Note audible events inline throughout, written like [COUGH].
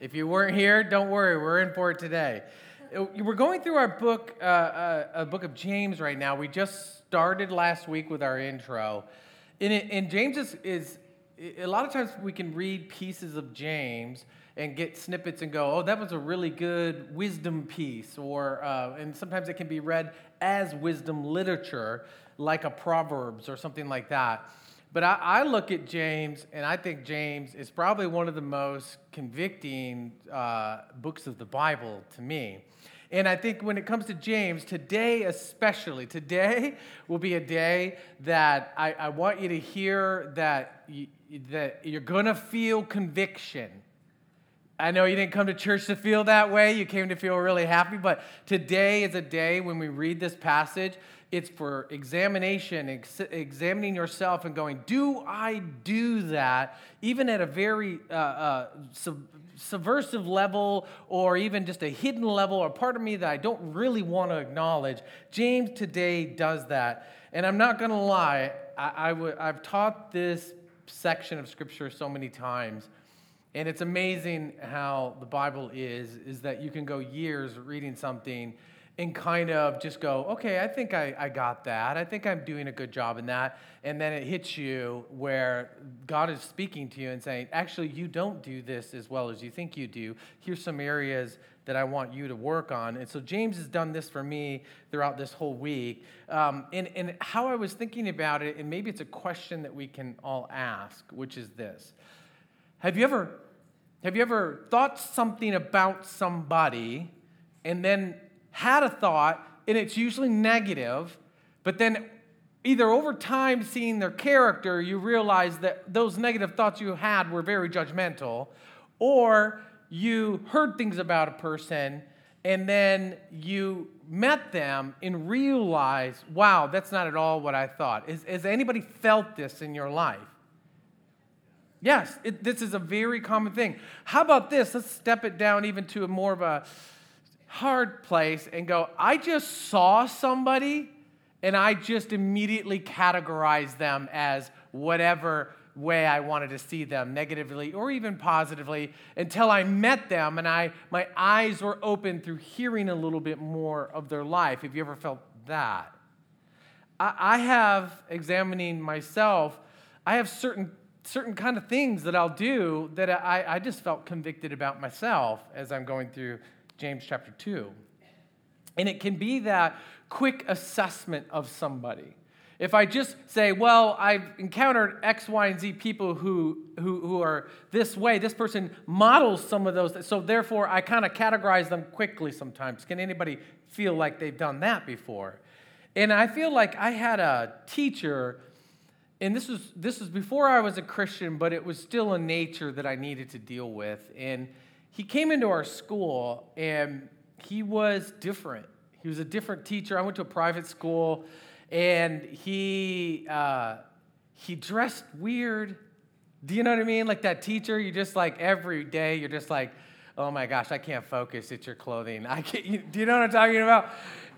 If you weren't here, don't worry, we're in for it today. Uh, we're going through our book, uh, uh, a book of James right now. We just started last week with our intro. And, it, and James is, is, a lot of times we can read pieces of James and get snippets and go, oh, that was a really good wisdom piece. Or, uh, and sometimes it can be read as wisdom literature, like a Proverbs or something like that. But I, I, look at James, and I think James is probably one of the most convicting uh, books of the Bible to me. And I think when it comes to James, today especially, today will be a day that I, I want you to hear that, you, that you're going to feel conviction. I know you didn't come to church to feel that way. You came to feel really happy. But today is a day when we read this passage it's for examination, ex- examining yourself and going, do I do that, even at a very uh, uh, sub- subversive level or even just a hidden level or part of me that I don't really want to acknowledge? James today does that. And I'm not going to lie, I, I w- I've taught this section of Scripture so many times. And it's amazing how the Bible is, is that you can go years reading something and kind of just go, okay, I think I, I got that. I think I'm doing a good job in that. And then it hits you where God is speaking to you and saying, actually, you don't do this as well as you think you do. Here's some areas that I want you to work on. And so James has done this for me throughout this whole week. Um, and, and how I was thinking about it, and maybe it's a question that we can all ask, which is this Have you ever, have you ever thought something about somebody and then had a thought, and it's usually negative, but then either over time seeing their character, you realize that those negative thoughts you had were very judgmental, or you heard things about a person and then you met them and realized, wow, that's not at all what I thought. Is, has anybody felt this in your life? Yes, it, this is a very common thing. How about this? Let's step it down even to a more of a hard place and go, I just saw somebody and I just immediately categorized them as whatever way I wanted to see them, negatively or even positively, until I met them and I, my eyes were open through hearing a little bit more of their life. Have you ever felt that? I, I have, examining myself, I have certain certain kind of things that I'll do that I, I just felt convicted about myself as I'm going through James chapter 2. And it can be that quick assessment of somebody. If I just say, well, I've encountered X, Y, and Z people who, who, who are this way, this person models some of those, so therefore I kind of categorize them quickly sometimes. Can anybody feel like they've done that before? And I feel like I had a teacher, and this was, this was before I was a Christian, but it was still a nature that I needed to deal with. And he came into our school and he was different. He was a different teacher. I went to a private school and he, uh, he dressed weird. Do you know what I mean? Like that teacher, you just like every day, you're just like, oh my gosh, I can't focus. It's your clothing. I can't, you, [LAUGHS] do you know what I'm talking about?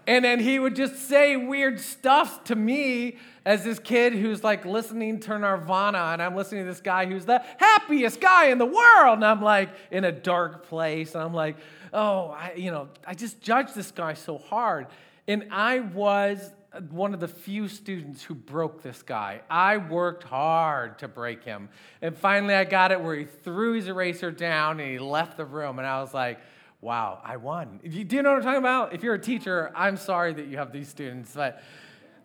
And then he would just say weird stuff to me as this kid who's like listening to Nirvana, and I'm listening to this guy who's the happiest guy in the world. And I'm like in a dark place, and I'm like, oh, I, you know, I just judged this guy so hard. And I was one of the few students who broke this guy. I worked hard to break him. And finally, I got it where he threw his eraser down and he left the room. And I was like, wow, I won. Do you know what I'm talking about? If you're a teacher, I'm sorry that you have these students, but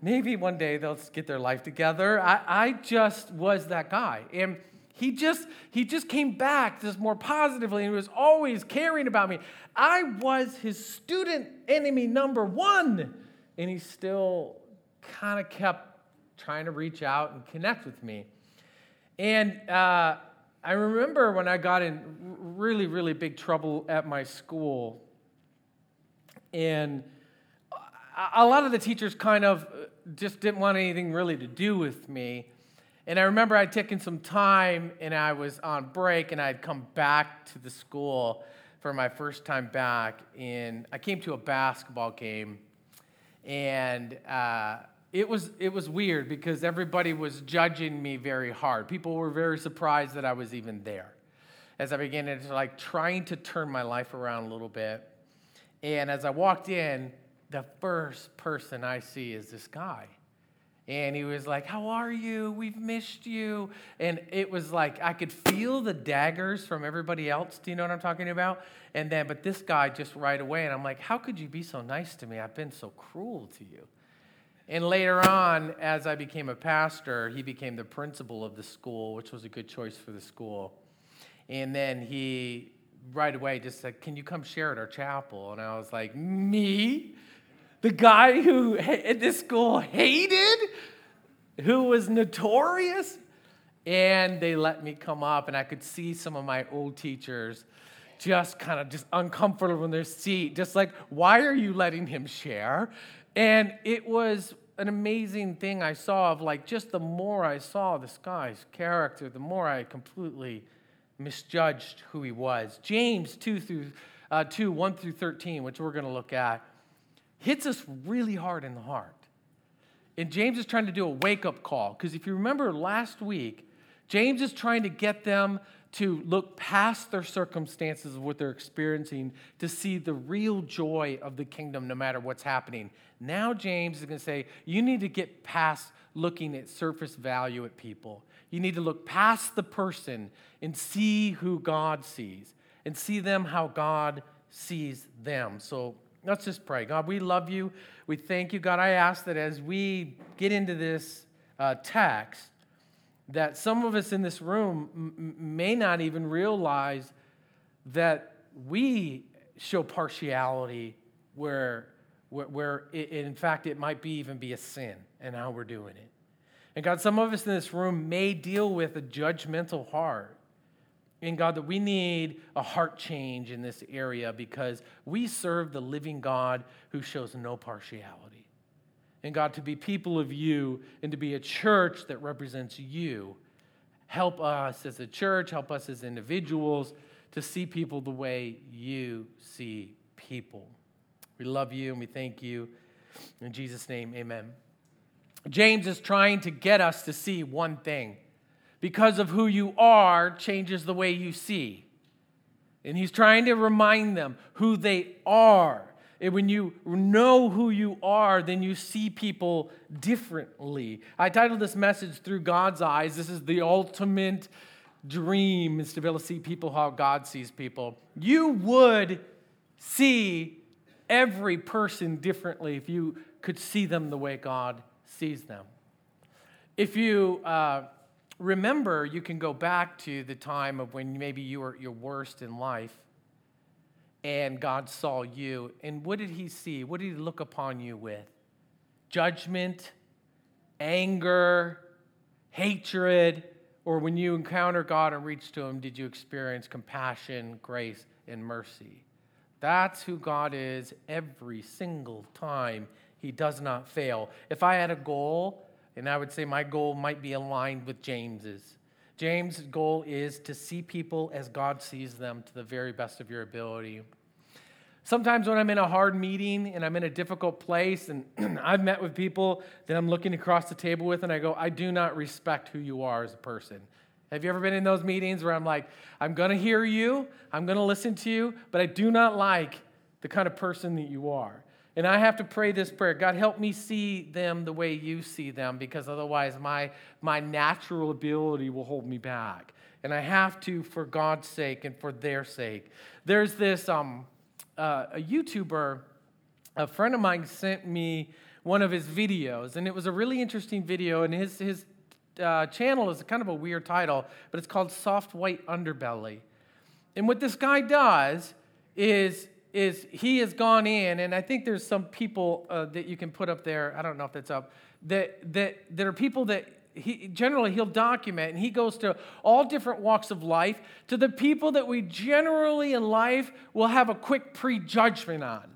maybe one day they'll get their life together. I, I just was that guy. And he just he just came back just more positively and was always caring about me. I was his student enemy number one. And he still kind of kept trying to reach out and connect with me. And uh, I remember when I got in really, really big trouble at my school, and a lot of the teachers kind of just didn't want anything really to do with me. And I remember I'd taken some time and I was on break and I'd come back to the school for my first time back. And I came to a basketball game and uh, it was it was weird because everybody was judging me very hard. People were very surprised that I was even there. as I began to like trying to turn my life around a little bit. And as I walked in, the first person I see is this guy. And he was like, How are you? We've missed you. And it was like, I could feel the daggers from everybody else. Do you know what I'm talking about? And then, but this guy just right away, and I'm like, How could you be so nice to me? I've been so cruel to you. And later on, as I became a pastor, he became the principal of the school, which was a good choice for the school. And then he right away just said, Can you come share at our chapel? And I was like, Me? The guy who at this school hated, who was notorious? And they let me come up, and I could see some of my old teachers just kind of just uncomfortable in their seat, just like, why are you letting him share? And it was an amazing thing I saw of like just the more I saw this guy's character, the more I completely misjudged who he was. James 2 through uh, 2, 1 through 13, which we're going to look at, hits us really hard in the heart. And James is trying to do a wake up call because if you remember last week, James is trying to get them to look past their circumstances of what they're experiencing to see the real joy of the kingdom no matter what's happening. Now, James is going to say, you need to get past looking at surface value at people. You need to look past the person and see who God sees and see them how God sees them. So let's just pray. God, we love you. We thank you. God, I ask that as we get into this uh, text, that some of us in this room m- may not even realize that we show partiality where, where, where it, in fact it might be even be a sin and how we're doing it. And God, some of us in this room may deal with a judgmental heart. And God, that we need a heart change in this area because we serve the living God who shows no partiality and God, to be people of you and to be a church that represents you. Help us as a church, help us as individuals to see people the way you see people. We love you and we thank you. In Jesus' name, amen. James is trying to get us to see one thing. Because of who you are changes the way you see. And he's trying to remind them who they are. And when you know who you are, then you see people differently. I titled this message Through God's Eyes. This is the ultimate dream is to be able to see people how God sees people. You would see every person differently if you could see them the way God sees them. If you uh, remember, you can go back to the time of when maybe you were at your worst in life and God saw you. And what did he see? What did he look upon you with? Judgment, anger, hatred, or when you encounter God and reach to him, did you experience compassion, grace, and mercy? That's who God is every single time. He does not fail. If I had a goal, and I would say my goal might be aligned with James's. James' goal is to see people as God sees them to the very best of your ability. Sometimes when I'm in a hard meeting and I'm in a difficult place, and [CLEARS THROAT] I've met with people that I'm looking across the table with, and I go, I do not respect who you are as a person. Have you ever been in those meetings where I'm like, I'm going to hear you, I'm going to listen to you, but I do not like the kind of person that you are? And I have to pray this prayer God, help me see them the way you see them, because otherwise my, my natural ability will hold me back. And I have to, for God's sake and for their sake. There's this um, uh, a YouTuber, a friend of mine sent me one of his videos, and it was a really interesting video. And his, his uh, channel is kind of a weird title, but it's called Soft White Underbelly. And what this guy does is is he has gone in, and I think there's some people uh, that you can put up there. I don't know if that's up. That that that are people that he generally he'll document, and he goes to all different walks of life to the people that we generally in life will have a quick prejudgment on.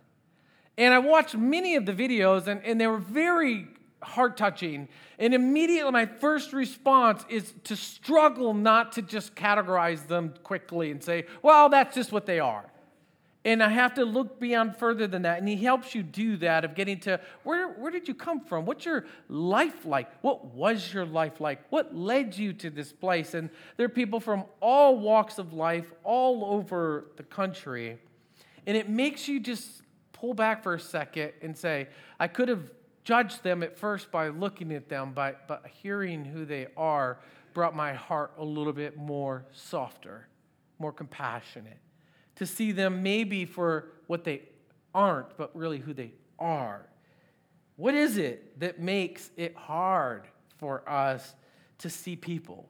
And I watched many of the videos, and, and they were very heart touching. And immediately, my first response is to struggle not to just categorize them quickly and say, well, that's just what they are. And I have to look beyond further than that. And he helps you do that of getting to where, where did you come from? What's your life like? What was your life like? What led you to this place? And there are people from all walks of life all over the country. And it makes you just pull back for a second and say, I could have judged them at first by looking at them, but, but hearing who they are brought my heart a little bit more softer, more compassionate to see them maybe for what they aren't, but really who they are. What is it that makes it hard for us to see people?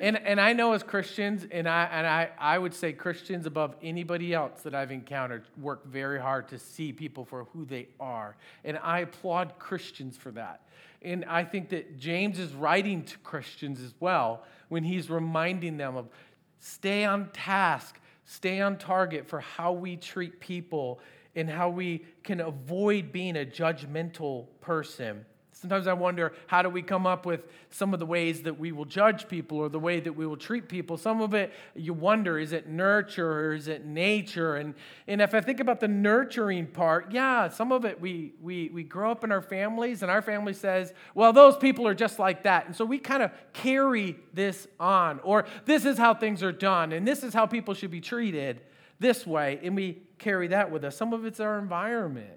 And, and I know as Christians, and, I, and I, I would say Christians above anybody else that I've encountered work very hard to see people for who they are. And I applaud Christians for that. And I think that James is writing to Christians as well when he's reminding them of stay on task, stay on target for how we treat people and how we can avoid being a judgmental person. Sometimes I wonder how do we come up with some of the ways that we will judge people or the way that we will treat people. Some of it you wonder is it nurture or is it nature? And, and if I think about the nurturing part, yeah, some of it we, we, we grow up in our families and our family says, well, those people are just like that. And so we kind of carry this on. Or this is how things are done and this is how people should be treated this way. And we carry that with us. Some of it's our environment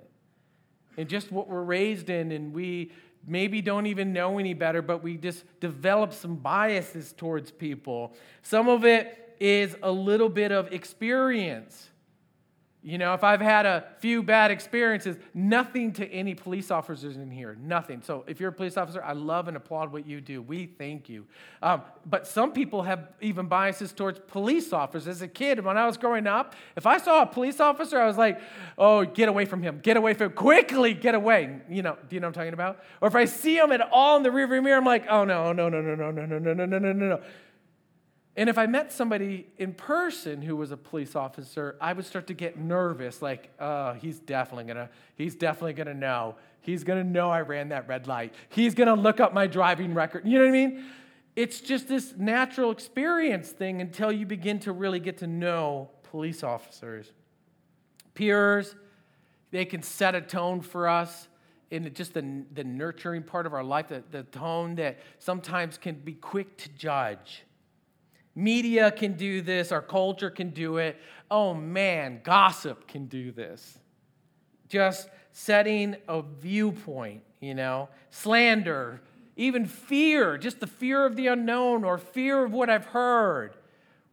and just what we're raised in and we maybe don't even know any better, but we just develop some biases towards people. Some of it is a little bit of experience. You know, if I've had a few bad experiences, nothing to any police officers in here, nothing. So if you're a police officer, I love and applaud what you do. We thank you. Um, but some people have even biases towards police officers. As a kid, when I was growing up, if I saw a police officer, I was like, oh, get away from him, get away from him, quickly get away. You know, do you know what I'm talking about? Or if I see him at all in the rearview mirror, I'm like, oh, no, no, no, no, no, no, no, no, no, no, no, no. And if I met somebody in person who was a police officer, I would start to get nervous, like, oh, he's definitely gonna, he's definitely gonna know. He's gonna know I ran that red light. He's gonna look up my driving record. You know what I mean? It's just this natural experience thing until you begin to really get to know police officers. Peers, they can set a tone for us in just the, the nurturing part of our life, the, the tone that sometimes can be quick to judge Media can do this, our culture can do it. Oh man, gossip can do this. Just setting a viewpoint, you know, slander, even fear, just the fear of the unknown or fear of what I've heard,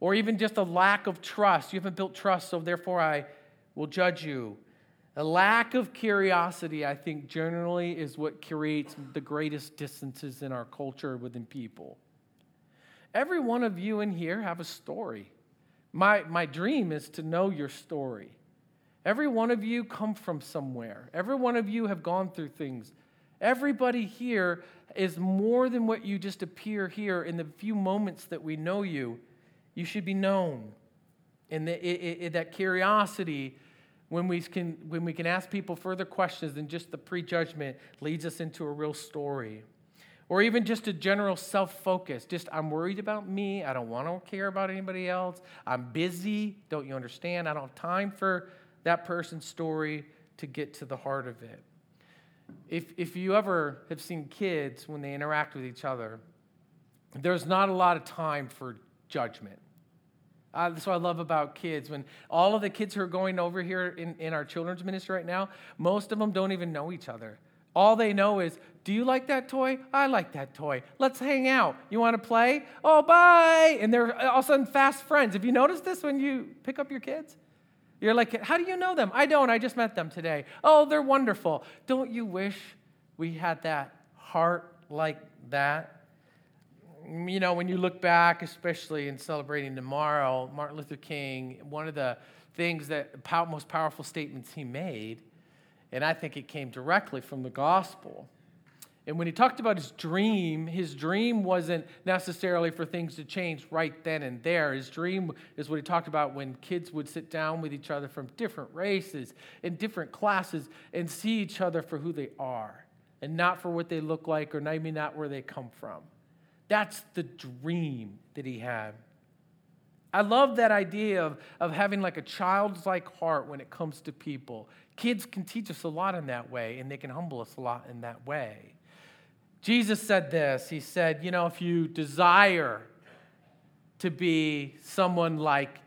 or even just a lack of trust. You haven't built trust, so therefore I will judge you. A lack of curiosity, I think, generally is what creates the greatest distances in our culture within people. Every one of you in here have a story. My, my dream is to know your story. Every one of you come from somewhere. Every one of you have gone through things. Everybody here is more than what you just appear here in the few moments that we know you. You should be known. And the, it, it, that curiosity, when we, can, when we can ask people further questions than just the prejudgment, leads us into a real story or even just a general self focus. Just, I'm worried about me. I don't want to care about anybody else. I'm busy. Don't you understand? I don't have time for that person's story to get to the heart of it. If, if you ever have seen kids when they interact with each other, there's not a lot of time for judgment. Uh, that's what I love about kids. When all of the kids who are going over here in, in our children's ministry right now, most of them don't even know each other. All they know is, do you like that toy? I like that toy. Let's hang out. You want to play? Oh, bye. And they're all of a sudden fast friends. Have you noticed this when you pick up your kids? You're like, how do you know them? I don't. I just met them today. Oh, they're wonderful. Don't you wish we had that heart like that? Mm, you know, when you look back, especially in celebrating tomorrow, Martin Luther King, one of the things that most powerful statements he made and I think it came directly from the gospel. And when he talked about his dream, his dream wasn't necessarily for things to change right then and there. His dream is what he talked about when kids would sit down with each other from different races and different classes and see each other for who they are and not for what they look like or maybe not where they come from. That's the dream that he had. I love that idea of, of having like a child's like heart when it comes to people. Kids can teach us a lot in that way, and they can humble us a lot in that way. Jesus said this He said, You know, if you desire to be someone like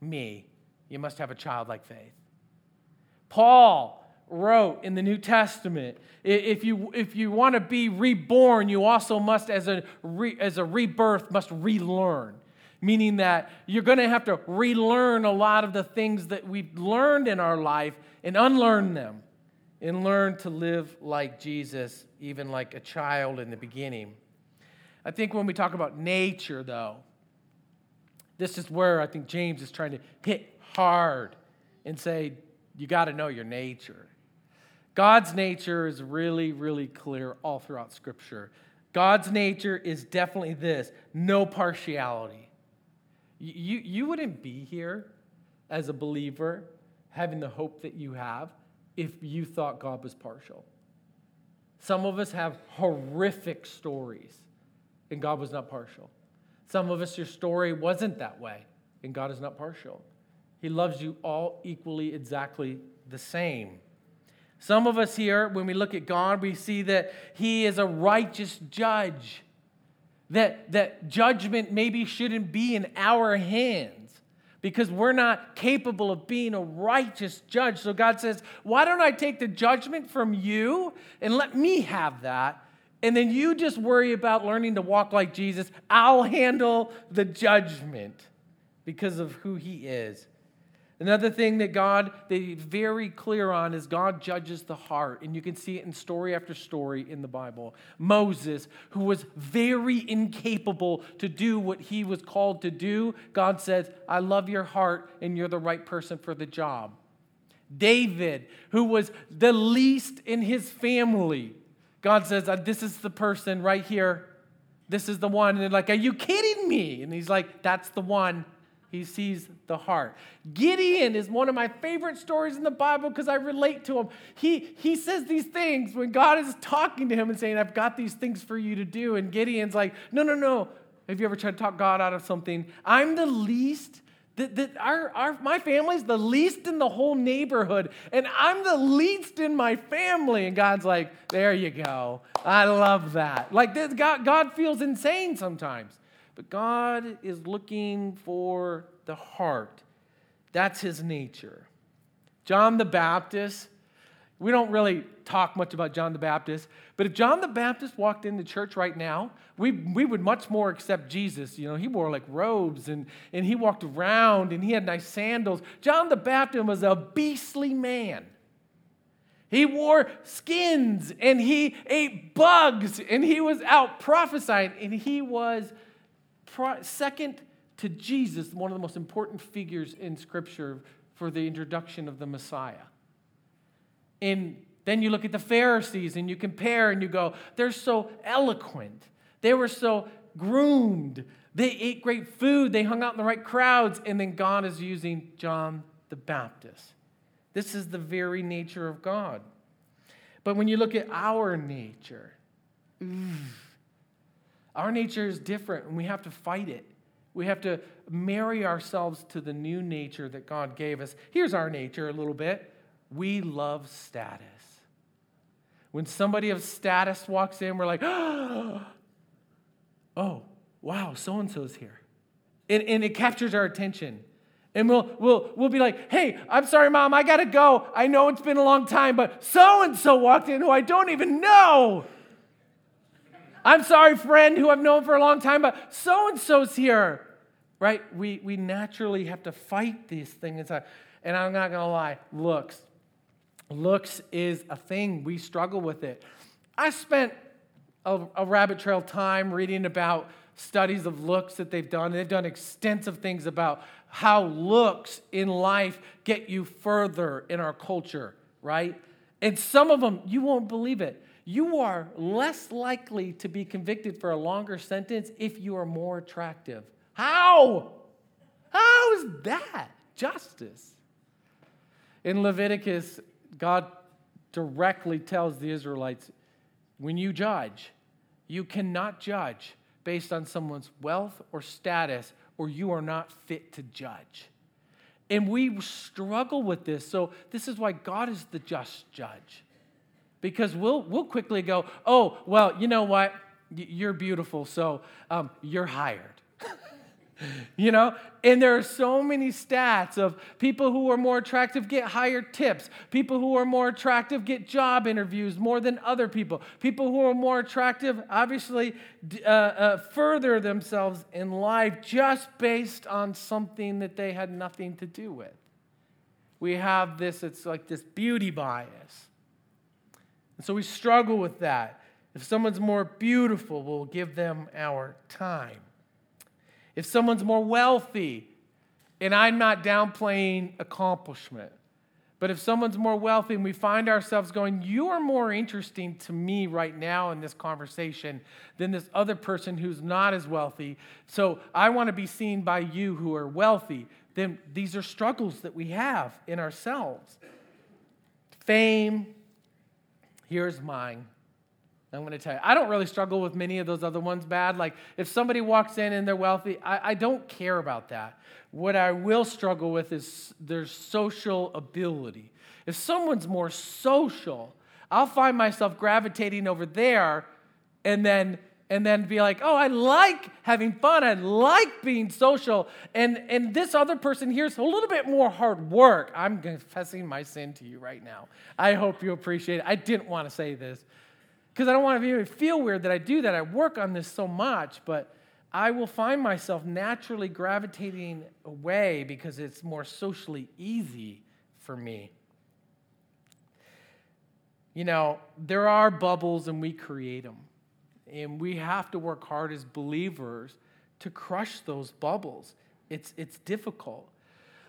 me, you must have a childlike faith. Paul wrote in the New Testament if you, if you want to be reborn, you also must, as a, re, as a rebirth, must relearn. Meaning that you're going to have to relearn a lot of the things that we've learned in our life and unlearn them and learn to live like Jesus, even like a child in the beginning. I think when we talk about nature, though, this is where I think James is trying to hit hard and say, you got to know your nature. God's nature is really, really clear all throughout Scripture. God's nature is definitely this no partiality. You, you wouldn't be here as a believer having the hope that you have if you thought God was partial. Some of us have horrific stories, and God was not partial. Some of us, your story wasn't that way, and God is not partial. He loves you all equally, exactly the same. Some of us here, when we look at God, we see that He is a righteous judge, that, that judgment maybe shouldn't be in our hands because we're not capable of being a righteous judge. So God says, Why don't I take the judgment from you and let me have that? And then you just worry about learning to walk like Jesus. I'll handle the judgment because of who He is. Another thing that God, he's very clear on, is God judges the heart. And you can see it in story after story in the Bible. Moses, who was very incapable to do what he was called to do, God says, I love your heart and you're the right person for the job. David, who was the least in his family, God says, uh, This is the person right here. This is the one. And they're like, Are you kidding me? And he's like, That's the one. He sees the heart. Gideon is one of my favorite stories in the Bible because I relate to him. He, he says these things when God is talking to him and saying, I've got these things for you to do. And Gideon's like, No, no, no. Have you ever tried to talk God out of something? I'm the least. The, the, our, our, my family's the least in the whole neighborhood, and I'm the least in my family. And God's like, There you go. I love that. Like, this, God, God feels insane sometimes. But God is looking for the heart. That's his nature. John the Baptist, we don't really talk much about John the Baptist, but if John the Baptist walked into church right now, we, we would much more accept Jesus. You know, he wore like robes and, and he walked around and he had nice sandals. John the Baptist was a beastly man. He wore skins and he ate bugs and he was out prophesying and he was second to Jesus, one of the most important figures in Scripture for the introduction of the Messiah. And then you look at the Pharisees and you compare and you go, they're so eloquent. They were so groomed. They ate great food. They hung out in the right crowds. And then God is using John the Baptist. This is the very nature of God. But when you look at our nature, our nature is different, and we have to fight it. We have to marry ourselves to the new nature that God gave us. Here's our nature a little bit we love status. When somebody of status walks in, we're like, [GASPS] oh, wow, so and so's here. And, and it captures our attention. And we'll, we'll, we'll be like, hey, I'm sorry, mom, I gotta go. I know it's been a long time, but so and so walked in who I don't even know. I'm sorry, friend who I've known for a long time, but so and so's here. Right? We, we naturally have to fight these things. And I'm not going to lie, looks. Looks is a thing. We struggle with it. I spent a, a rabbit trail time reading about studies of looks that they've done. They've done extensive things about how looks in life get you further in our culture, right? And some of them, you won't believe it you are less likely to be convicted for a longer sentence if you are more attractive. How? How is that justice? In Leviticus, God directly tells the Israelites when you judge, you cannot judge based on someone's wealth or status or you are not fit to judge. And we struggle with this. So, this is why God is the just judge. Because we'll, we'll quickly go, oh, well, you know what? You're beautiful, so um, you're hired. [LAUGHS] you know? And there are so many stats of people who are more attractive get higher tips. People who are more attractive get job interviews more than other people. People who are more attractive obviously uh, uh, further themselves in life just based on something that they had nothing to do with. We have this, it's like this beauty bias. And so we struggle with that. If someone's more beautiful, we'll give them our time. If someone's more wealthy, and I'm not downplaying accomplishment, but if someone's more wealthy and we find ourselves going, You are more interesting to me right now in this conversation than this other person who's not as wealthy. So I want to be seen by you who are wealthy. Then these are struggles that we have in ourselves. Fame, here's mine. I'm going to tell you, I don't really struggle with many of those other ones bad. Like, if somebody walks in and they're wealthy, I, I don't care about that. What I will struggle with is their social ability. If someone's more social, I'll find myself gravitating over there and then and then be like, oh, I like having fun. I like being social. And, and this other person here's a little bit more hard work. I'm confessing my sin to you right now. I hope you appreciate it. I didn't want to say this because I don't want to feel weird that I do that. I work on this so much, but I will find myself naturally gravitating away because it's more socially easy for me. You know, there are bubbles and we create them. And we have to work hard as believers to crush those bubbles. It's, it's difficult.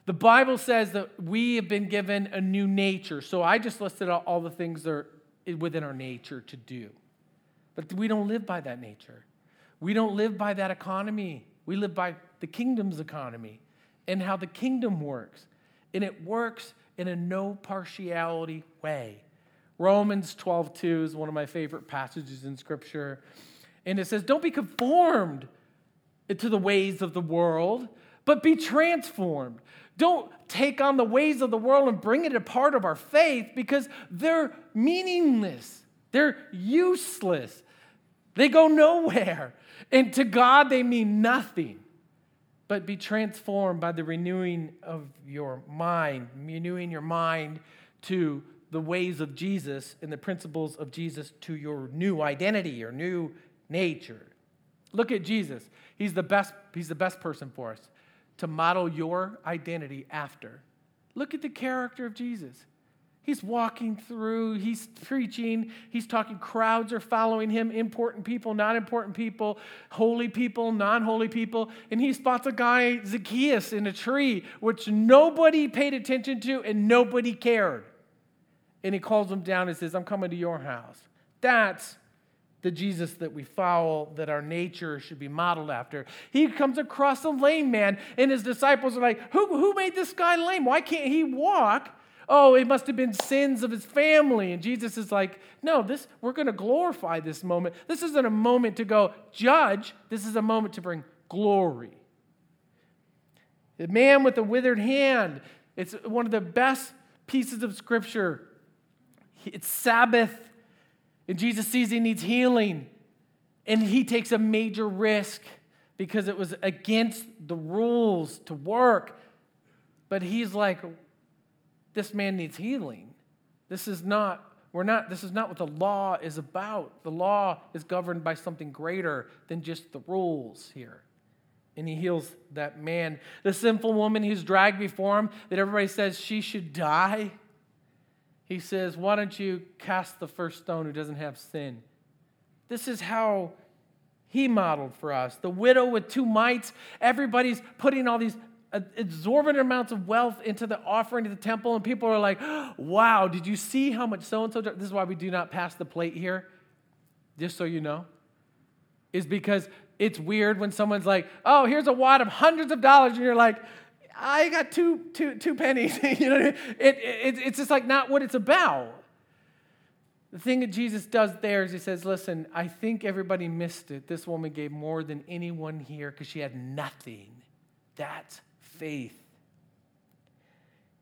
The Bible says that we have been given a new nature. So I just listed out all the things that are within our nature to do. But we don't live by that nature. We don't live by that economy. We live by the kingdom's economy and how the kingdom works. And it works in a no partiality way. Romans 12, 2 is one of my favorite passages in Scripture. And it says, Don't be conformed to the ways of the world, but be transformed. Don't take on the ways of the world and bring it a part of our faith because they're meaningless. They're useless. They go nowhere. And to God, they mean nothing. But be transformed by the renewing of your mind, renewing your mind to the ways of Jesus and the principles of Jesus to your new identity, your new nature. Look at Jesus. He's the best, he's the best person for us to model your identity after. Look at the character of Jesus. He's walking through, he's preaching, he's talking. Crowds are following him, important people, not important people, holy people, non holy people. And he spots a guy, Zacchaeus, in a tree, which nobody paid attention to and nobody cared. And he calls him down and says, I'm coming to your house. That's the Jesus that we follow, that our nature should be modeled after. He comes across a lame man, and his disciples are like, Who, who made this guy lame? Why can't he walk? Oh, it must have been sins of his family. And Jesus is like, No, this we're going to glorify this moment. This isn't a moment to go judge, this is a moment to bring glory. The man with the withered hand, it's one of the best pieces of scripture. It's Sabbath and Jesus sees he needs healing, and he takes a major risk because it was against the rules to work. But he's like, this man needs healing. This is not, we're not, this is not what the law is about. The law is governed by something greater than just the rules here. And he heals that man. The sinful woman who's dragged before him, that everybody says she should die he says, Why don't you cast the first stone who doesn't have sin? This is how he modeled for us. The widow with two mites, everybody's putting all these uh, exorbitant amounts of wealth into the offering to the temple, and people are like, [GASPS] Wow, did you see how much so and so? This is why we do not pass the plate here, just so you know, is because it's weird when someone's like, Oh, here's a wad of hundreds of dollars, and you're like, I got two, two, two pennies. [LAUGHS] you know, it, it, it's just like not what it's about. The thing that Jesus does there is he says, Listen, I think everybody missed it. This woman gave more than anyone here because she had nothing. That's faith.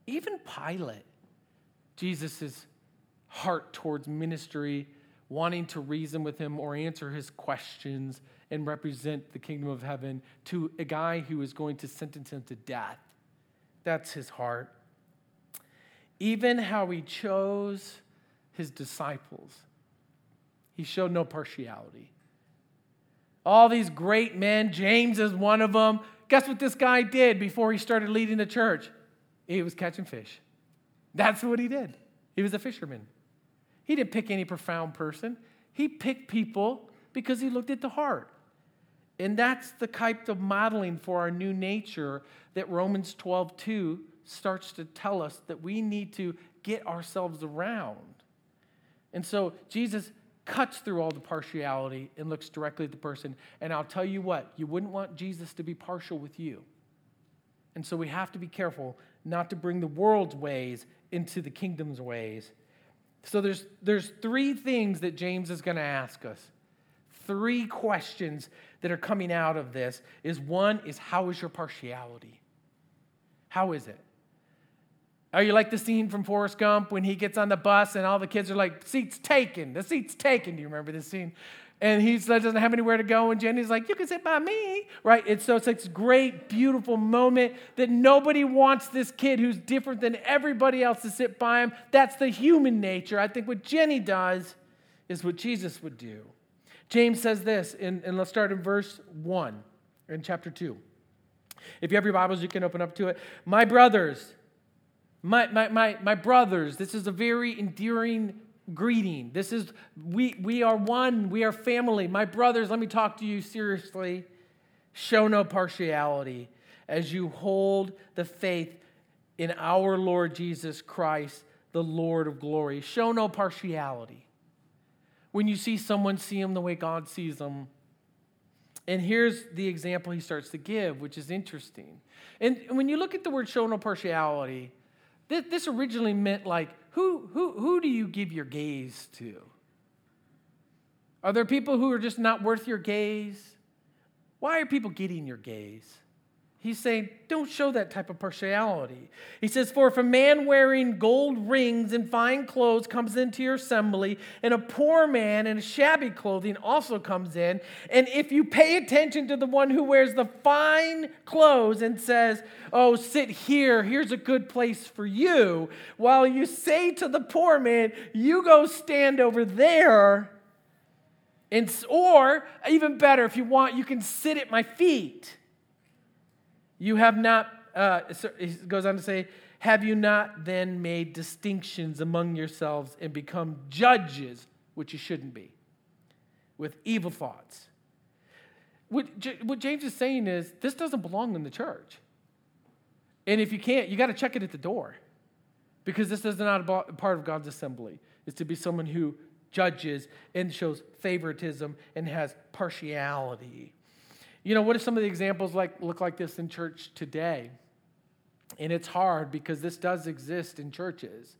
Even Pilate, Jesus' heart towards ministry, wanting to reason with him or answer his questions and represent the kingdom of heaven to a guy who is going to sentence him to death. That's his heart. Even how he chose his disciples, he showed no partiality. All these great men, James is one of them. Guess what this guy did before he started leading the church? He was catching fish. That's what he did. He was a fisherman. He didn't pick any profound person, he picked people because he looked at the heart. And that's the type of modeling for our new nature that Romans 12 2 starts to tell us that we need to get ourselves around. And so Jesus cuts through all the partiality and looks directly at the person. And I'll tell you what, you wouldn't want Jesus to be partial with you. And so we have to be careful not to bring the world's ways into the kingdom's ways. So there's, there's three things that James is going to ask us. Three questions that are coming out of this is one is how is your partiality? How is it? Are you like the scene from Forrest Gump when he gets on the bus and all the kids are like, seat's taken, the seat's taken. Do you remember this scene? And he doesn't have anywhere to go, and Jenny's like, You can sit by me, right? And so it's this great, beautiful moment that nobody wants this kid who's different than everybody else to sit by him. That's the human nature. I think what Jenny does is what Jesus would do. James says this, in, and let's start in verse 1 in chapter 2. If you have your Bibles, you can open up to it. My brothers, my, my, my, my brothers, this is a very endearing greeting. This is, we, we are one, we are family. My brothers, let me talk to you seriously. Show no partiality as you hold the faith in our Lord Jesus Christ, the Lord of glory. Show no partiality. When you see someone, see them the way God sees them. And here's the example he starts to give, which is interesting. And when you look at the word show no partiality, this originally meant like, who, who, who do you give your gaze to? Are there people who are just not worth your gaze? Why are people getting your gaze? He's saying, don't show that type of partiality. He says, For if a man wearing gold rings and fine clothes comes into your assembly, and a poor man in shabby clothing also comes in, and if you pay attention to the one who wears the fine clothes and says, Oh, sit here, here's a good place for you, while you say to the poor man, You go stand over there, and, or even better, if you want, you can sit at my feet. You have not, uh, he goes on to say, have you not then made distinctions among yourselves and become judges, which you shouldn't be, with evil thoughts? What, what James is saying is this doesn't belong in the church. And if you can't, you got to check it at the door because this is not a part of God's assembly. It's to be someone who judges and shows favoritism and has partiality. You know, what are some of the examples like look like this in church today? And it's hard because this does exist in churches.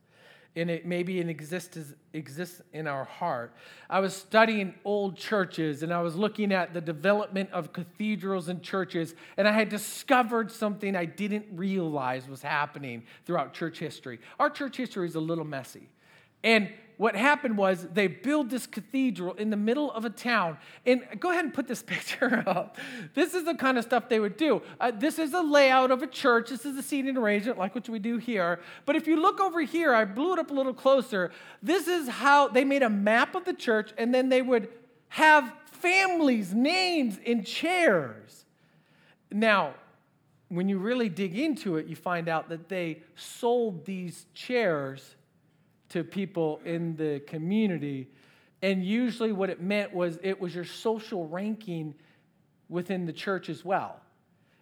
And it maybe it exists, exists in our heart. I was studying old churches and I was looking at the development of cathedrals and churches, and I had discovered something I didn't realize was happening throughout church history. Our church history is a little messy. And what happened was they built this cathedral in the middle of a town. And go ahead and put this [LAUGHS] picture up. This is the kind of stuff they would do. Uh, this is the layout of a church. This is the seating arrangement, like what we do here. But if you look over here, I blew it up a little closer. This is how they made a map of the church, and then they would have families' names in chairs. Now, when you really dig into it, you find out that they sold these chairs to people in the community. And usually, what it meant was it was your social ranking within the church as well.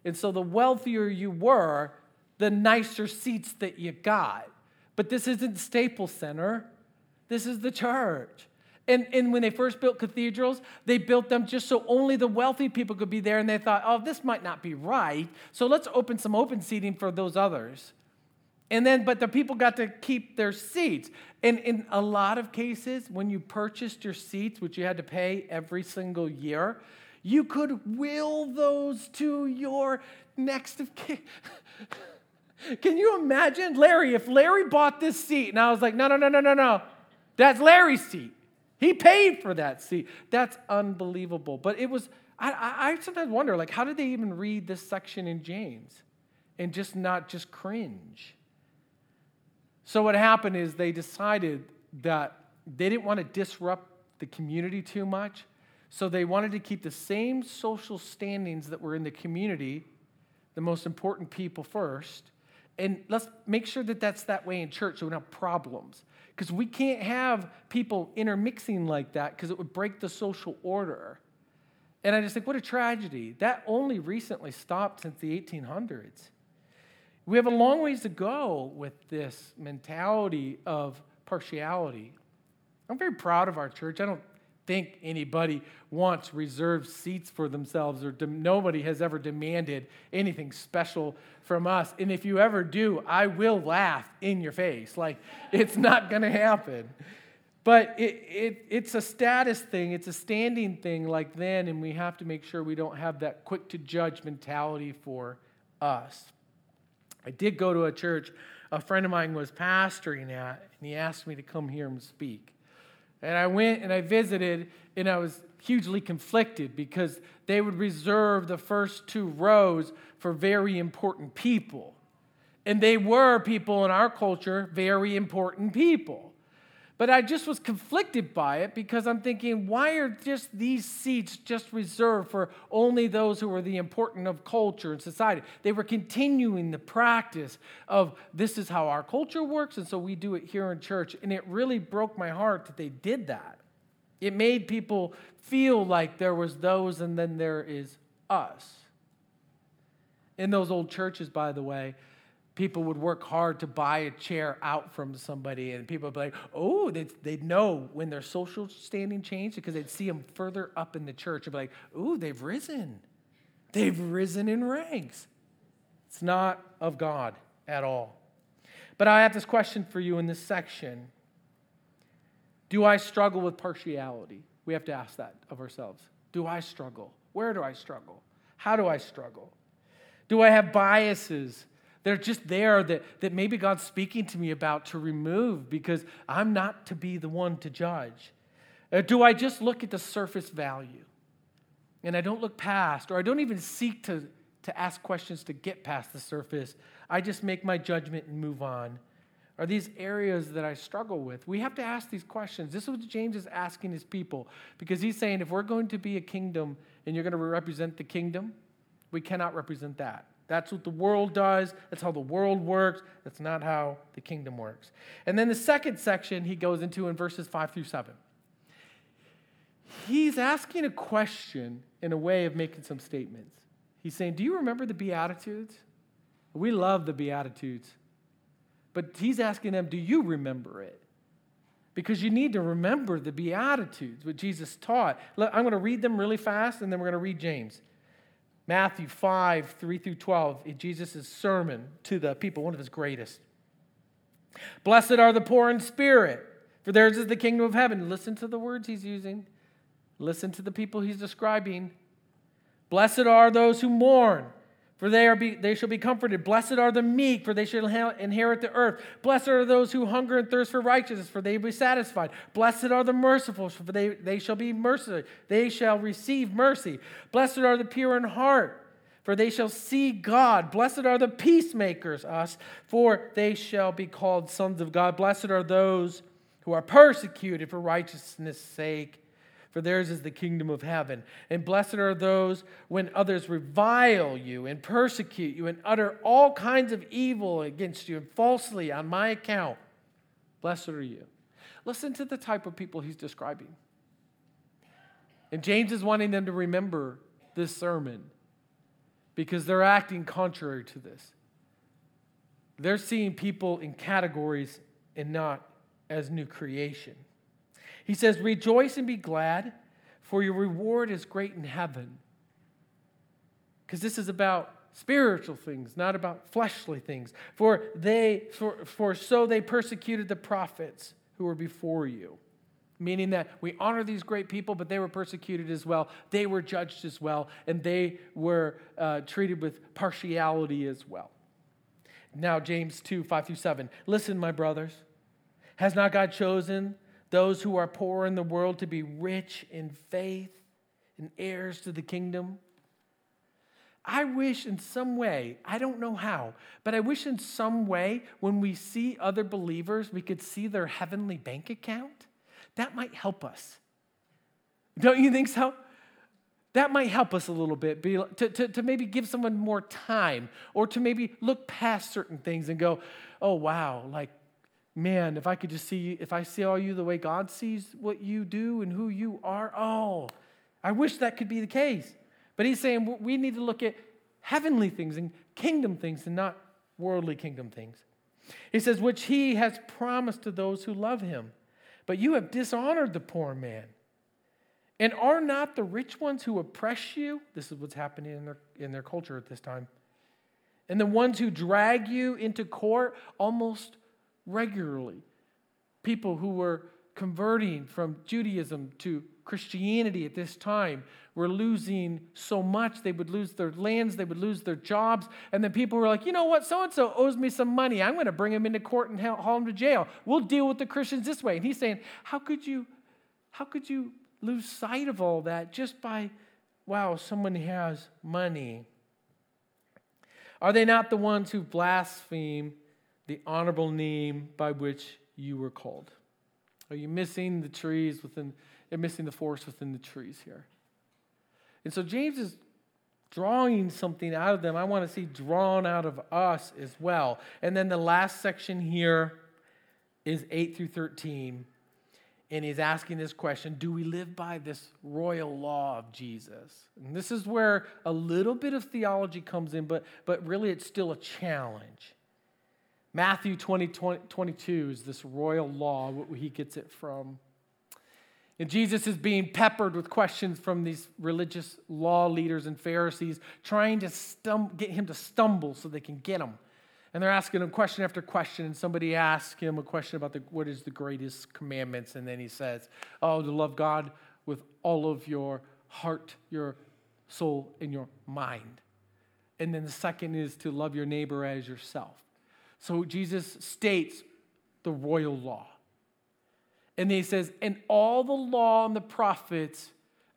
And so, the wealthier you were, the nicer seats that you got. But this isn't Staples Center, this is the church. And, and when they first built cathedrals, they built them just so only the wealthy people could be there. And they thought, oh, this might not be right. So let's open some open seating for those others. And then, but the people got to keep their seats. And in a lot of cases, when you purchased your seats, which you had to pay every single year, you could will those to your next of kin. [LAUGHS] Can you imagine, Larry, if Larry bought this seat and I was like, no, no, no, no, no, no, that's Larry's seat. He paid for that seat. That's unbelievable. But it was, I, I, I sometimes wonder, like, how did they even read this section in James and just not just cringe? So what happened is they decided that they didn't want to disrupt the community too much. So they wanted to keep the same social standings that were in the community, the most important people first, and let's make sure that that's that way in church so we don't have problems. Because we can't have people intermixing like that because it would break the social order. And I just think, what a tragedy. That only recently stopped since the 1800s. We have a long ways to go with this mentality of partiality. I'm very proud of our church. I don't think anybody wants reserved seats for themselves, or de- nobody has ever demanded anything special from us. And if you ever do, I will laugh in your face. Like, [LAUGHS] it's not going to happen. But it, it, it's a status thing, it's a standing thing like then, and we have to make sure we don't have that quick to judge mentality for us. I did go to a church a friend of mine was pastoring at, and he asked me to come here and speak. And I went and I visited, and I was hugely conflicted because they would reserve the first two rows for very important people. And they were people in our culture, very important people. But I just was conflicted by it because I'm thinking, why are just these seats just reserved for only those who are the important of culture and society? They were continuing the practice of this is how our culture works, and so we do it here in church. And it really broke my heart that they did that. It made people feel like there was those and then there is us. In those old churches, by the way, people would work hard to buy a chair out from somebody, and people would be like, oh, they'd, they'd know when their social standing changed because they'd see them further up in the church and be like, oh, they've risen. They've risen in ranks. It's not of God at all. But I have this question for you in this section Do I struggle with partiality? We have to ask that of ourselves. Do I struggle? Where do I struggle? How do I struggle? Do I have biases? They're just there that, that maybe God's speaking to me about to remove because I'm not to be the one to judge. Or uh, do I just look at the surface value and I don't look past, or I don't even seek to, to ask questions to get past the surface? I just make my judgment and move on. Are these areas that I struggle with? We have to ask these questions. This is what James is asking his people because he's saying if we're going to be a kingdom and you're going to represent the kingdom, we cannot represent that. That's what the world does. That's how the world works. That's not how the kingdom works. And then the second section he goes into in verses 5 through 7. He's asking a question in a way of making some statements. He's saying, Do you remember the Beatitudes? We love the Beatitudes. But he's asking them, Do you remember it? Because you need to remember the Beatitudes, what Jesus taught. I'm going to read them really fast, and then we're going to read James. Matthew 5, 3 through 12, in Jesus' sermon to the people, one of his greatest. Blessed are the poor in spirit, for theirs is the kingdom of heaven. Listen to the words he's using, listen to the people he's describing. Blessed are those who mourn for they, are be, they shall be comforted. Blessed are the meek, for they shall inherit the earth. Blessed are those who hunger and thirst for righteousness, for they will be satisfied. Blessed are the merciful, for they, they shall be merciful. They shall receive mercy. Blessed are the pure in heart, for they shall see God. Blessed are the peacemakers, us, for they shall be called sons of God. Blessed are those who are persecuted for righteousness' sake for theirs is the kingdom of heaven. And blessed are those when others revile you and persecute you and utter all kinds of evil against you and falsely on my account. Blessed are you. Listen to the type of people he's describing. And James is wanting them to remember this sermon because they're acting contrary to this. They're seeing people in categories and not as new creation. He says, Rejoice and be glad, for your reward is great in heaven. Because this is about spiritual things, not about fleshly things. For they for, for so they persecuted the prophets who were before you. meaning that we honor these great people, but they were persecuted as well. They were judged as well, and they were uh, treated with partiality as well. Now, James 2 5 through 7. Listen, my brothers. Has not God chosen those who are poor in the world to be rich in faith and heirs to the kingdom? I wish in some way, I don't know how, but I wish in some way when we see other believers, we could see their heavenly bank account. That might help us. Don't you think so? That might help us a little bit be, to, to, to maybe give someone more time or to maybe look past certain things and go, oh, wow, like, man, if I could just see, if I see all you the way God sees what you do and who you are, oh, I wish that could be the case. But he's saying we need to look at heavenly things and kingdom things and not worldly kingdom things. He says, which he has promised to those who love him. But you have dishonored the poor man. And are not the rich ones who oppress you? This is what's happening in their, in their culture at this time. And the ones who drag you into court almost regularly. People who were converting from Judaism to Christianity at this time were losing so much. They would lose their lands, they would lose their jobs. And then people were like, you know what? So and so owes me some money. I'm going to bring him into court and haul him to jail. We'll deal with the Christians this way. And he's saying, how could you, how could you lose sight of all that just by, wow, someone has money? Are they not the ones who blaspheme the honorable name by which you were called? Are you missing the trees within, you're missing the forest within the trees here? And so James is drawing something out of them. I want to see drawn out of us as well. And then the last section here is 8 through 13. And he's asking this question Do we live by this royal law of Jesus? And this is where a little bit of theology comes in, but, but really it's still a challenge. Matthew 20, 20 22 is this royal law, what he gets it from. And Jesus is being peppered with questions from these religious law leaders and Pharisees, trying to stum- get him to stumble so they can get him. And they're asking him question after question. And somebody asks him a question about the, what is the greatest commandments. And then he says, Oh, to love God with all of your heart, your soul, and your mind. And then the second is to love your neighbor as yourself. So Jesus states the royal law. And he says, and all the law and the prophets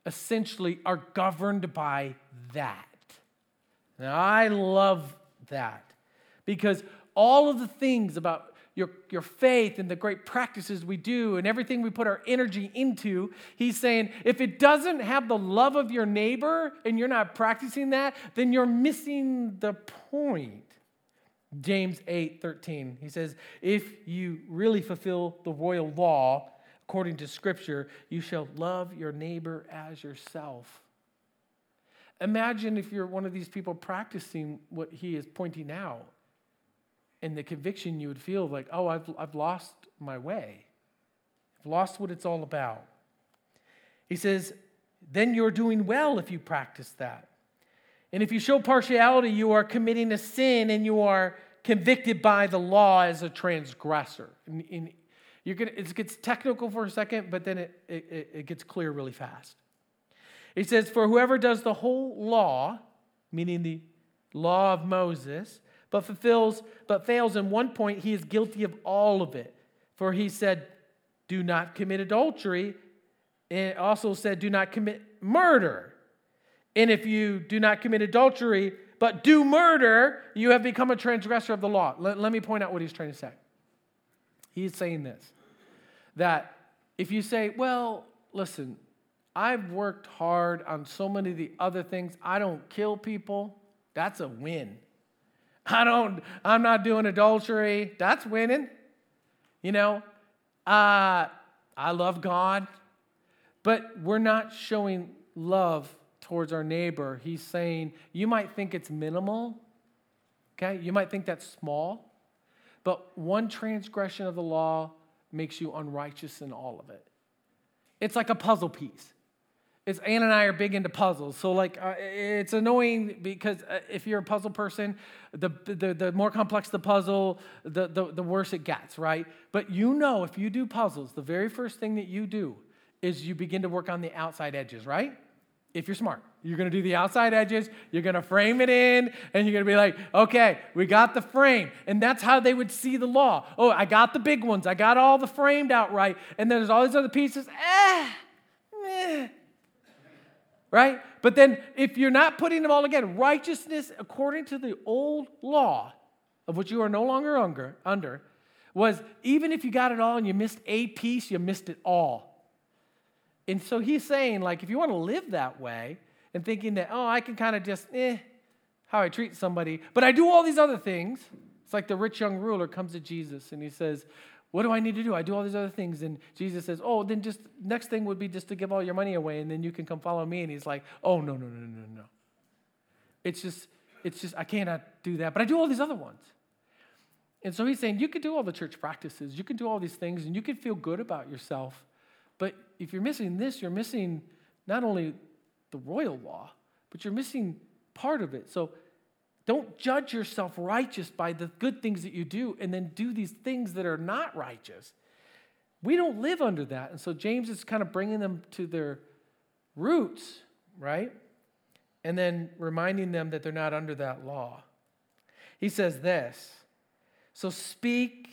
essentially are governed by that. Now, I love that because all of the things about your, your faith and the great practices we do and everything we put our energy into, he's saying if it doesn't have the love of your neighbor and you're not practicing that, then you're missing the point. James 8 13. He says, If you really fulfill the royal law according to Scripture, you shall love your neighbor as yourself. Imagine if you're one of these people practicing what he is pointing out, and the conviction you would feel like, oh, I've, I've lost my way, I've lost what it's all about. He says, then you're doing well if you practice that. And if you show partiality, you are committing a sin and you are convicted by the law as a transgressor. In, in, you're gonna, it gets technical for a second, but then it, it, it gets clear really fast. He says, For whoever does the whole law, meaning the law of Moses, but fulfills, but fails in one point, he is guilty of all of it. For he said, Do not commit adultery. And also said, Do not commit murder. And if you do not commit adultery, but do murder, you have become a transgressor of the law. Let, let me point out what he's trying to say. He's saying this that if you say, well, listen, I've worked hard on so many of the other things, I don't kill people, that's a win. I don't, I'm not doing adultery, that's winning. You know, uh, I love God, but we're not showing love towards our neighbor, he's saying, you might think it's minimal, okay? You might think that's small, but one transgression of the law makes you unrighteous in all of it. It's like a puzzle piece. is Ann and I are big into puzzles. So like uh, it's annoying because uh, if you're a puzzle person, the, the, the more complex the puzzle, the, the, the worse it gets, right? But you know if you do puzzles, the very first thing that you do is you begin to work on the outside edges, right? If you're smart. You're going to do the outside edges, you're going to frame it in, and you're going to be like, okay, we got the frame. And that's how they would see the law. Oh, I got the big ones, I got all the framed out right, and then there's all these other pieces. Eh, eh right? But then if you're not putting them all together, righteousness according to the old law, of which you are no longer under, under was even if you got it all and you missed a piece, you missed it all. And so he's saying, like, if you want to live that way and thinking that, oh, I can kind of just, eh, how I treat somebody, but I do all these other things. It's like the rich young ruler comes to Jesus and he says, what do I need to do? I do all these other things. And Jesus says, Oh, then just next thing would be just to give all your money away and then you can come follow me. And he's like, Oh, no, no, no, no, no. It's just, it's just, I cannot do that. But I do all these other ones. And so he's saying, You can do all the church practices, you can do all these things, and you can feel good about yourself. But if you're missing this, you're missing not only the royal law, but you're missing part of it. So don't judge yourself righteous by the good things that you do and then do these things that are not righteous. We don't live under that. And so James is kind of bringing them to their roots, right? And then reminding them that they're not under that law. He says this So speak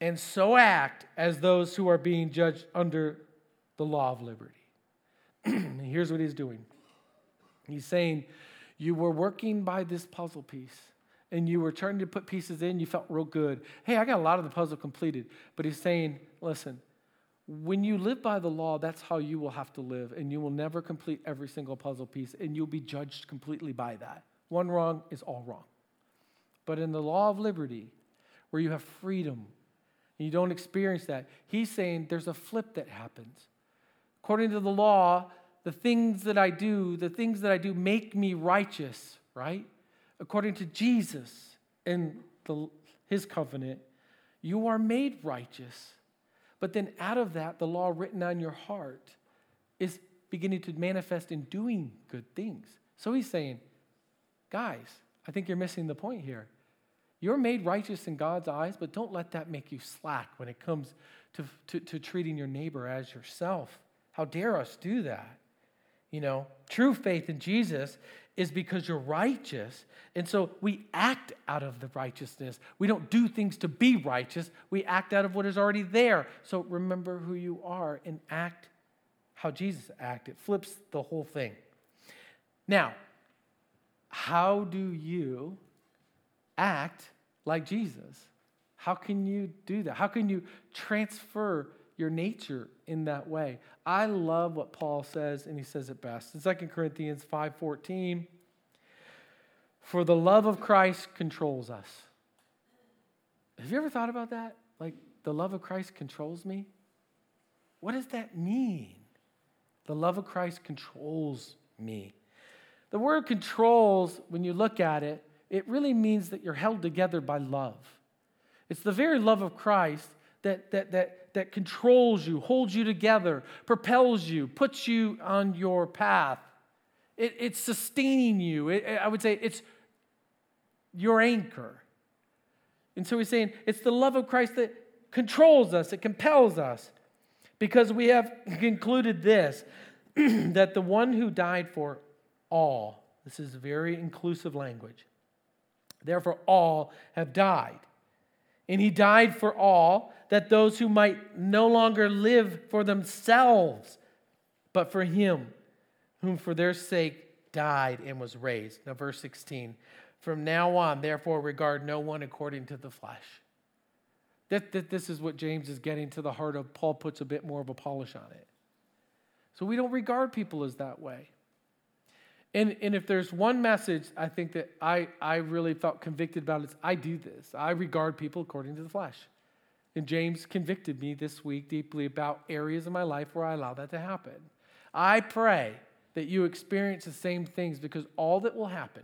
and so act as those who are being judged under the law of liberty. [CLEARS THROAT] here's what he's doing He's saying, you were working by this puzzle piece and you were trying to put pieces in, you felt real good. Hey, I got a lot of the puzzle completed. But he's saying, listen, when you live by the law, that's how you will have to live, and you will never complete every single puzzle piece, and you'll be judged completely by that. One wrong is all wrong. But in the law of liberty, where you have freedom, you don't experience that, he's saying there's a flip that happens. According to the law, the things that I do, the things that I do make me righteous, right? According to Jesus and the, his covenant, you are made righteous. But then out of that, the law written on your heart is beginning to manifest in doing good things. So he's saying, guys, I think you're missing the point here. You're made righteous in God's eyes, but don't let that make you slack when it comes to, to, to treating your neighbor as yourself. How dare us do that? You know, true faith in Jesus is because you're righteous. And so we act out of the righteousness. We don't do things to be righteous, we act out of what is already there. So remember who you are and act how Jesus acted. It flips the whole thing. Now, how do you act like Jesus? How can you do that? How can you transfer your nature in that way. I love what Paul says, and he says it best. In 2 Corinthians 5:14, for the love of Christ controls us. Have you ever thought about that? Like the love of Christ controls me? What does that mean? The love of Christ controls me. The word controls, when you look at it, it really means that you're held together by love. It's the very love of Christ that, that, that, that controls you, holds you together, propels you, puts you on your path. It, it's sustaining you. It, I would say it's your anchor. And so he's saying it's the love of Christ that controls us, it compels us, because we have [LAUGHS] concluded this [CLEARS THROAT] that the one who died for all, this is very inclusive language, therefore all have died. And he died for all, that those who might no longer live for themselves, but for him, whom for their sake died and was raised. Now, verse 16 From now on, therefore, regard no one according to the flesh. That, that this is what James is getting to the heart of. Paul puts a bit more of a polish on it. So we don't regard people as that way. And, and if there's one message I think that I, I really felt convicted about, is I do this. I regard people according to the flesh. And James convicted me this week deeply about areas of my life where I allow that to happen. I pray that you experience the same things because all that will happen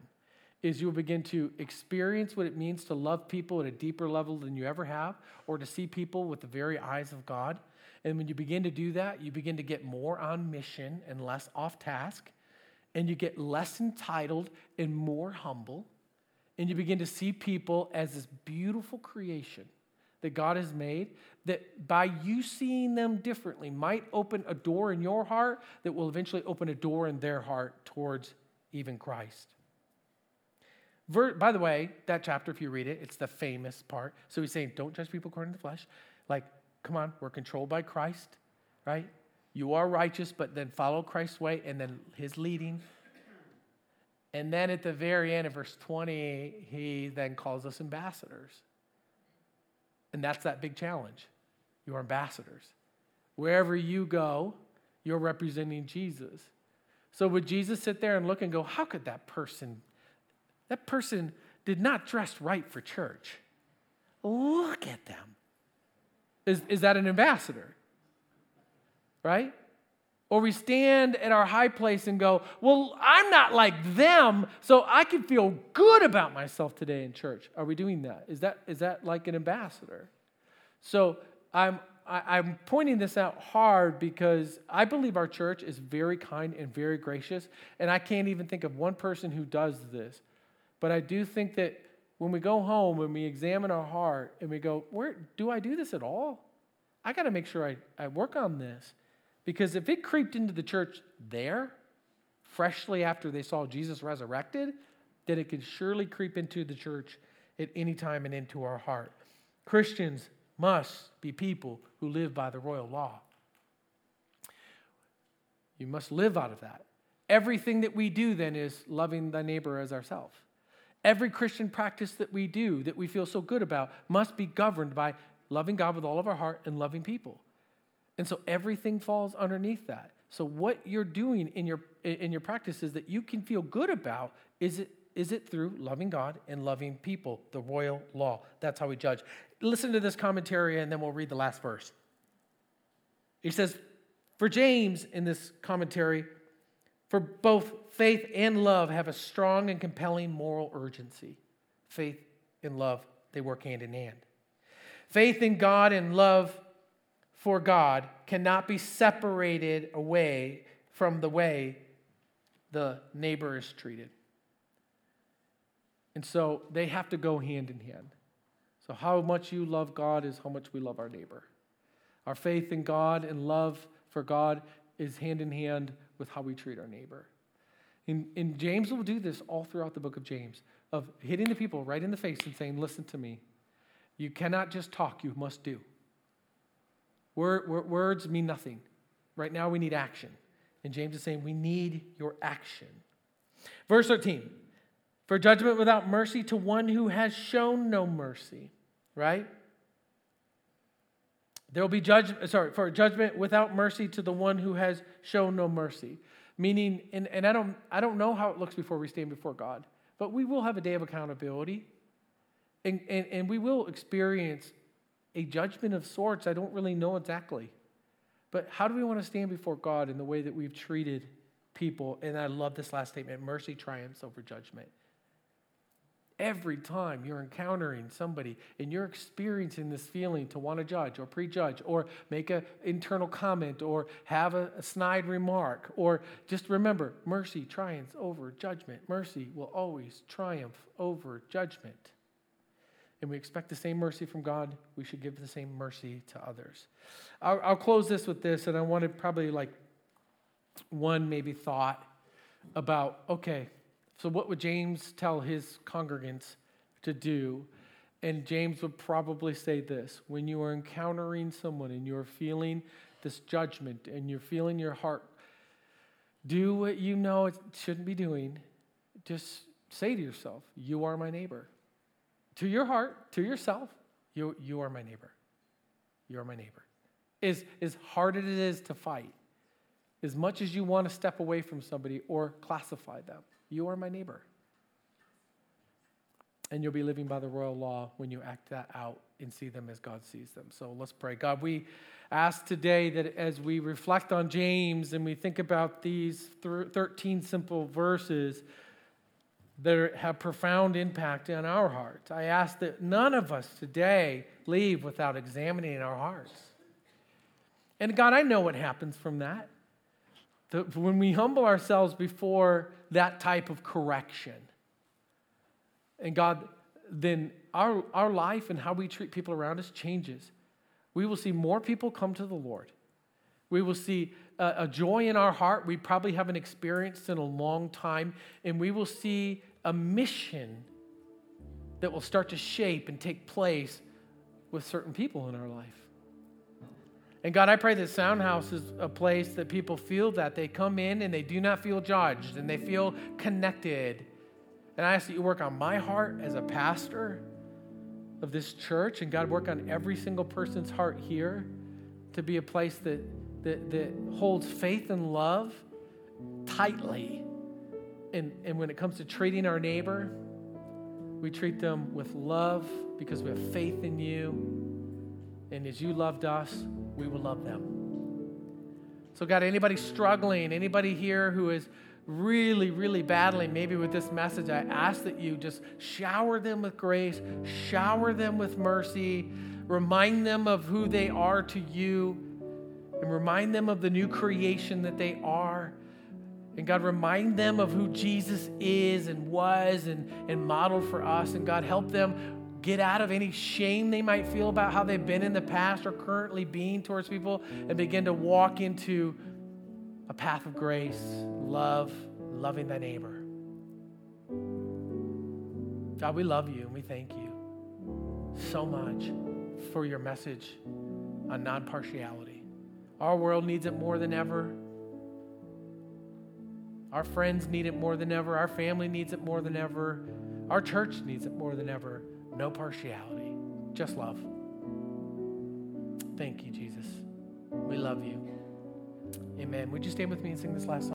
is you'll begin to experience what it means to love people at a deeper level than you ever have or to see people with the very eyes of God. And when you begin to do that, you begin to get more on mission and less off task. And you get less entitled and more humble. And you begin to see people as this beautiful creation that God has made, that by you seeing them differently might open a door in your heart that will eventually open a door in their heart towards even Christ. By the way, that chapter, if you read it, it's the famous part. So he's saying, don't judge people according to the flesh. Like, come on, we're controlled by Christ, right? You are righteous, but then follow Christ's way and then his leading. And then at the very end of verse 20, he then calls us ambassadors. And that's that big challenge. You're ambassadors. Wherever you go, you're representing Jesus. So would Jesus sit there and look and go, How could that person, that person did not dress right for church? Look at them. Is, is that an ambassador? Right? Or we stand at our high place and go, Well, I'm not like them, so I can feel good about myself today in church. Are we doing that? Is that, is that like an ambassador? So I'm, I, am pointing this out hard because I believe our church is very kind and very gracious, and I can't even think of one person who does this. But I do think that when we go home and we examine our heart and we go, where do I do this at all? I got to make sure I, I work on this. Because if it creeped into the church there, freshly after they saw Jesus resurrected, then it could surely creep into the church at any time and into our heart. Christians must be people who live by the royal law. You must live out of that. Everything that we do then is loving thy neighbor as ourselves. Every Christian practice that we do that we feel so good about must be governed by loving God with all of our heart and loving people. And so everything falls underneath that. So what you're doing in your in your practices that you can feel good about is it is it through loving God and loving people, the royal law. That's how we judge. Listen to this commentary and then we'll read the last verse. He says, For James in this commentary, for both faith and love have a strong and compelling moral urgency. Faith and love, they work hand in hand. Faith in God and love for God cannot be separated away from the way the neighbor is treated. And so they have to go hand in hand. So, how much you love God is how much we love our neighbor. Our faith in God and love for God is hand in hand with how we treat our neighbor. And, and James will do this all throughout the book of James of hitting the people right in the face and saying, Listen to me. You cannot just talk, you must do. Word, words mean nothing. Right now, we need action. And James is saying, We need your action. Verse 13 For judgment without mercy to one who has shown no mercy, right? There will be judgment, sorry, for judgment without mercy to the one who has shown no mercy. Meaning, and, and I, don't, I don't know how it looks before we stand before God, but we will have a day of accountability. And, and, and we will experience a judgment of sorts. I don't really know exactly. But how do we want to stand before God in the way that we've treated people? And I love this last statement mercy triumphs over judgment. Every time you're encountering somebody and you're experiencing this feeling to want to judge or prejudge or make an internal comment or have a, a snide remark, or just remember mercy triumphs over judgment. Mercy will always triumph over judgment. And we expect the same mercy from God, we should give the same mercy to others. I'll, I'll close this with this, and I wanted probably like one maybe thought about okay, so, what would James tell his congregants to do? And James would probably say this when you are encountering someone and you're feeling this judgment and you're feeling your heart, do what you know it shouldn't be doing. Just say to yourself, You are my neighbor. To your heart, to yourself, you, you are my neighbor. You are my neighbor. As, as hard as it is to fight, as much as you want to step away from somebody or classify them, you are my neighbor. And you'll be living by the royal law when you act that out and see them as God sees them. So let's pray. God, we ask today that as we reflect on James and we think about these 13 simple verses that have profound impact on our hearts, I ask that none of us today leave without examining our hearts And God, I know what happens from that. The, when we humble ourselves before that type of correction, and God, then our, our life and how we treat people around us changes. We will see more people come to the Lord. We will see a, a joy in our heart we probably haven't experienced in a long time, and we will see a mission that will start to shape and take place with certain people in our life. And God, I pray that Sound House is a place that people feel that they come in and they do not feel judged and they feel connected. And I ask that you work on my heart as a pastor of this church, and God, work on every single person's heart here to be a place that, that, that holds faith and love tightly. And, and when it comes to treating our neighbor, we treat them with love because we have faith in you. And as you loved us, we will love them. So, God, anybody struggling, anybody here who is really, really battling, maybe with this message, I ask that you just shower them with grace, shower them with mercy, remind them of who they are to you, and remind them of the new creation that they are. And God, remind them of who Jesus is and was and, and modeled for us. And God, help them get out of any shame they might feel about how they've been in the past or currently being towards people and begin to walk into a path of grace, love, loving thy neighbor. God, we love you and we thank you so much for your message on non partiality. Our world needs it more than ever. Our friends need it more than ever. Our family needs it more than ever. Our church needs it more than ever. No partiality, just love. Thank you, Jesus. We love you. Amen. Would you stand with me and sing this last song?